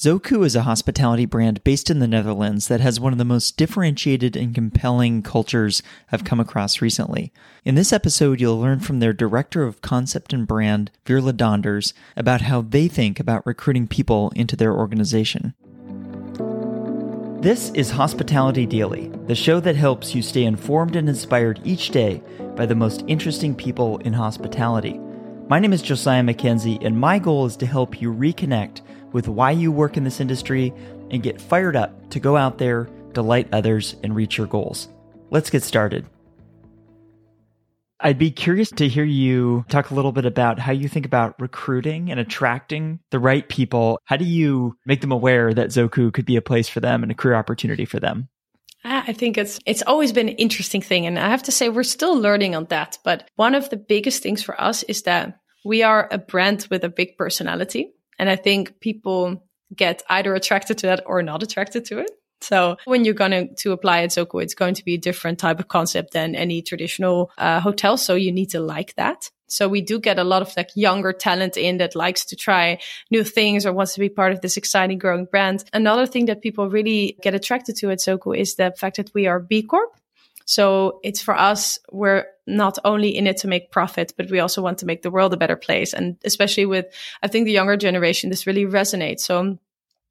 Zoku is a hospitality brand based in the Netherlands that has one of the most differentiated and compelling cultures I've come across recently. In this episode, you'll learn from their director of concept and brand, Veerle Donders, about how they think about recruiting people into their organization. This is Hospitality Daily, the show that helps you stay informed and inspired each day by the most interesting people in hospitality. My name is Josiah Mackenzie, and my goal is to help you reconnect with why you work in this industry and get fired up to go out there, delight others, and reach your goals. Let's get started. I'd be curious to hear you talk a little bit about how you think about recruiting and attracting the right people. How do you make them aware that Zoku could be a place for them and a career opportunity for them? I think it's it's always been an interesting thing and I have to say we're still learning on that but one of the biggest things for us is that we are a brand with a big personality and I think people get either attracted to that or not attracted to it. So when you're going to apply at Zoku, it's going to be a different type of concept than any traditional uh, hotel. So you need to like that. So we do get a lot of like younger talent in that likes to try new things or wants to be part of this exciting growing brand. Another thing that people really get attracted to at Zoku is the fact that we are B Corp. So it's for us, we're not only in it to make profit, but we also want to make the world a better place. And especially with, I think the younger generation, this really resonates. So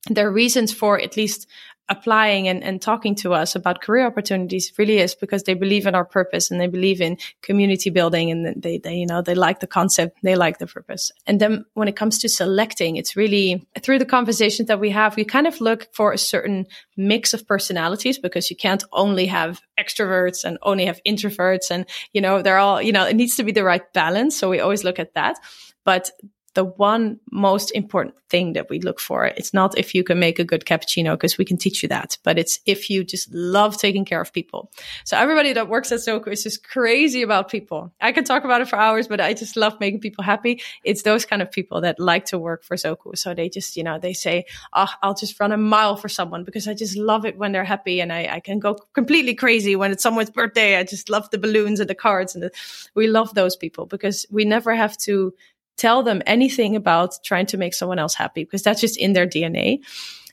there are reasons for at least applying and, and talking to us about career opportunities really is because they believe in our purpose and they believe in community building and they, they, you know, they like the concept, they like the purpose. And then when it comes to selecting, it's really through the conversations that we have, we kind of look for a certain mix of personalities because you can't only have extroverts and only have introverts and, you know, they're all, you know, it needs to be the right balance. So we always look at that. But the one most important thing that we look for. It's not if you can make a good cappuccino, because we can teach you that, but it's if you just love taking care of people. So everybody that works at Zoku is just crazy about people. I can talk about it for hours, but I just love making people happy. It's those kind of people that like to work for Zoku. So they just, you know, they say, oh, I'll just run a mile for someone because I just love it when they're happy and I, I can go completely crazy when it's someone's birthday. I just love the balloons and the cards and the, we love those people because we never have to tell them anything about trying to make someone else happy because that's just in their DNA.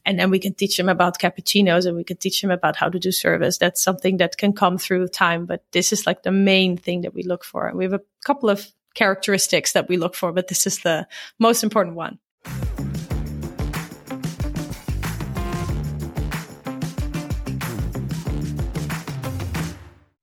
And then we can teach them about cappuccinos and we can teach them about how to do service. That's something that can come through time. But this is like the main thing that we look for. We have a couple of characteristics that we look for, but this is the most important one.